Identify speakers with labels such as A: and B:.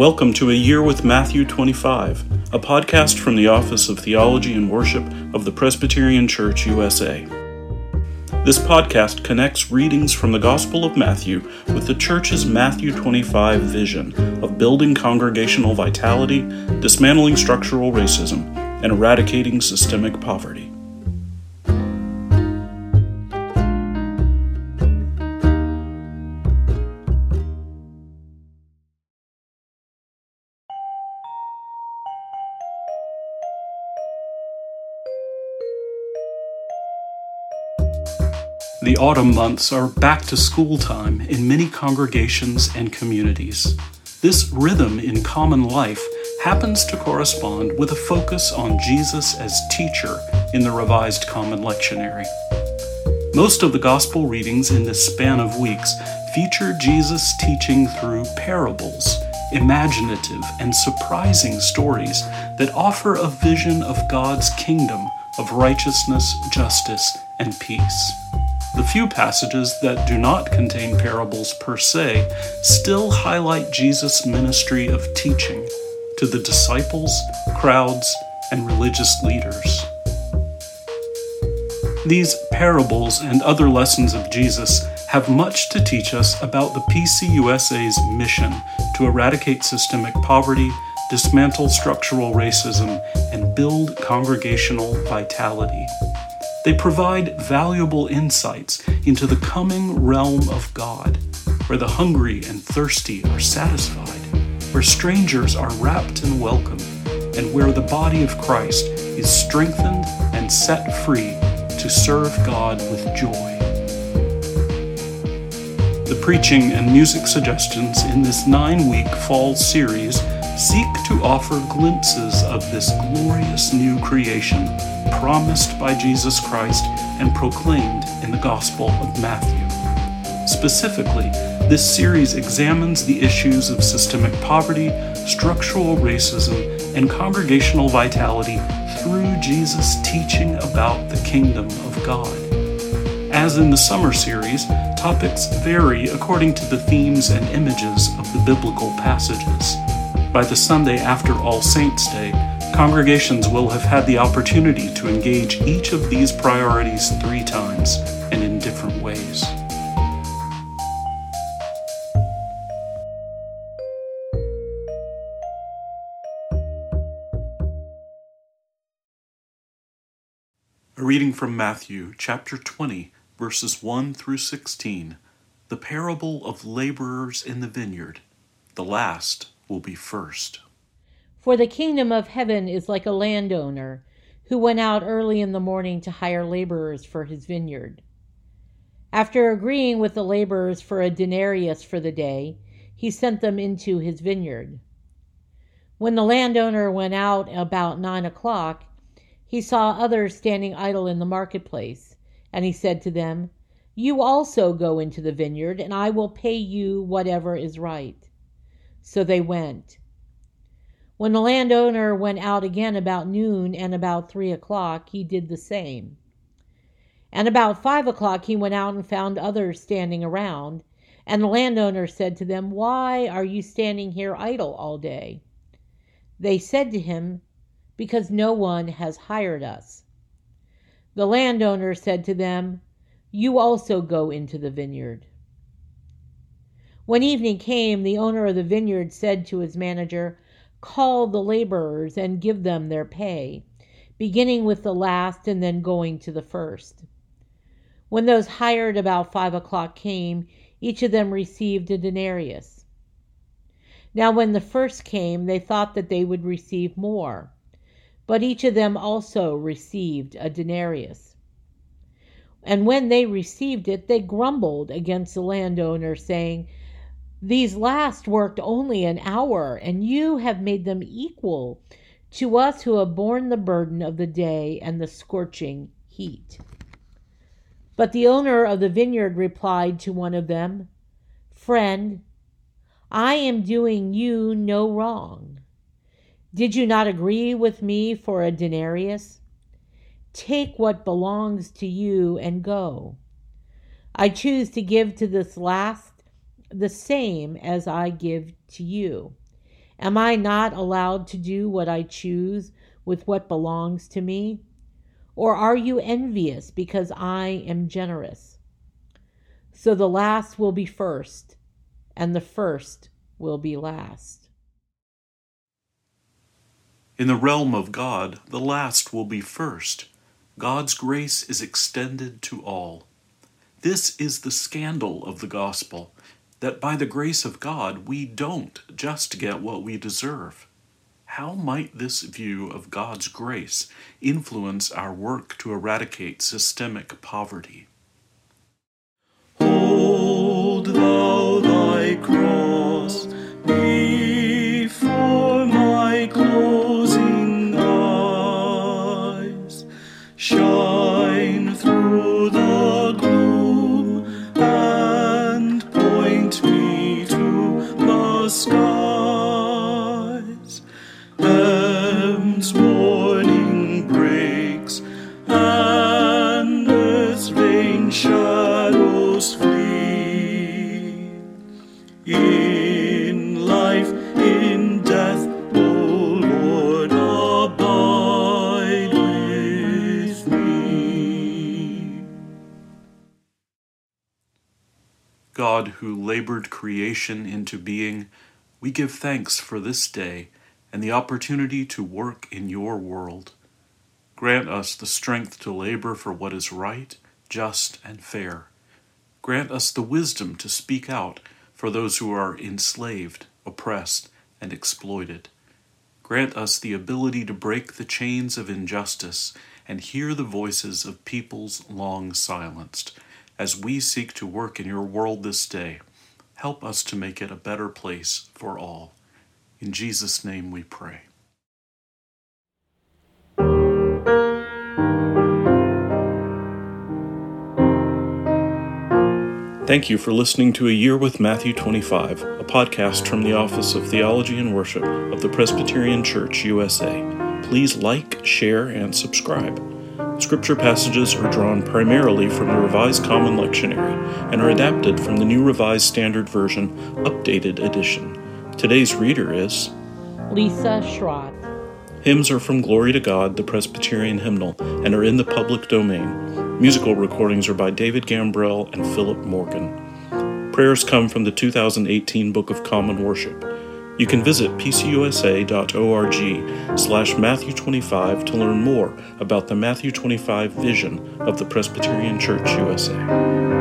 A: Welcome to A Year with Matthew 25, a podcast from the Office of Theology and Worship of the Presbyterian Church USA. This podcast connects readings from the Gospel of Matthew with the Church's Matthew 25 vision of building congregational vitality, dismantling structural racism, and eradicating systemic poverty. The autumn months are back to school time in many congregations and communities. This rhythm in common life happens to correspond with a focus on Jesus as teacher in the Revised Common Lectionary. Most of the Gospel readings in this span of weeks feature Jesus teaching through parables, imaginative and surprising stories that offer a vision of God's kingdom of righteousness, justice, and peace. The few passages that do not contain parables per se still highlight Jesus' ministry of teaching to the disciples, crowds, and religious leaders. These parables and other lessons of Jesus have much to teach us about the PCUSA's mission to eradicate systemic poverty, dismantle structural racism, and build congregational vitality. They provide valuable insights into the coming realm of God, where the hungry and thirsty are satisfied, where strangers are wrapped and welcomed, and where the body of Christ is strengthened and set free to serve God with joy. The preaching and music suggestions in this nine week fall series seek to offer glimpses of this glorious new creation promised by Jesus Christ and proclaimed in the Gospel of Matthew. Specifically, this series examines the issues of systemic poverty, structural racism, and congregational vitality through Jesus' teaching about the kingdom of God. As in the summer series, topics vary according to the themes and images of the biblical passages. By the Sunday after All Saints' Day, Congregations will have had the opportunity to engage each of these priorities three times and in different ways. A reading from Matthew chapter 20, verses 1 through 16. The parable of laborers in the vineyard. The last will be first.
B: For the kingdom of heaven is like a landowner who went out early in the morning to hire laborers for his vineyard. After agreeing with the laborers for a denarius for the day, he sent them into his vineyard. When the landowner went out about nine o'clock, he saw others standing idle in the marketplace, and he said to them, You also go into the vineyard, and I will pay you whatever is right. So they went. When the landowner went out again about noon and about three o'clock, he did the same. And about five o'clock he went out and found others standing around. And the landowner said to them, Why are you standing here idle all day? They said to him, Because no one has hired us. The landowner said to them, You also go into the vineyard. When evening came, the owner of the vineyard said to his manager, call the laborers and give them their pay, beginning with the last and then going to the first. When those hired about five o'clock came, each of them received a denarius. Now, when the first came, they thought that they would receive more, but each of them also received a denarius. And when they received it, they grumbled against the landowner, saying, these last worked only an hour, and you have made them equal to us who have borne the burden of the day and the scorching heat. But the owner of the vineyard replied to one of them, Friend, I am doing you no wrong. Did you not agree with me for a denarius? Take what belongs to you and go. I choose to give to this last the same as I give to you. Am I not allowed to do what I choose with what belongs to me? Or are you envious because I am generous? So the last will be first, and the first will be last.
A: In the realm of God, the last will be first. God's grace is extended to all. This is the scandal of the gospel that by the grace of God we don't just get what we deserve. How might this view of God's grace influence our work to eradicate systemic poverty? Shadows flee. In life, in death, O Lord, abide with me. God, who labored creation into being, we give thanks for this day and the opportunity to work in your world. Grant us the strength to labor for what is right, just, and fair. Grant us the wisdom to speak out for those who are enslaved, oppressed, and exploited. Grant us the ability to break the chains of injustice and hear the voices of peoples long silenced. As we seek to work in your world this day, help us to make it a better place for all. In Jesus' name we pray. Thank you for listening to A Year with Matthew 25, a podcast from the Office of Theology and Worship of the Presbyterian Church, USA. Please like, share, and subscribe. Scripture passages are drawn primarily from the Revised Common Lectionary and are adapted from the New Revised Standard Version, Updated Edition. Today's reader is
B: Lisa Schrott.
A: Hymns are from Glory to God, the Presbyterian hymnal, and are in the public domain. Musical recordings are by David Gambrell and Phillip Morgan. Prayers come from the 2018 Book of Common Worship. You can visit pcusa.org slash Matthew 25 to learn more about the Matthew 25 vision of the Presbyterian Church USA.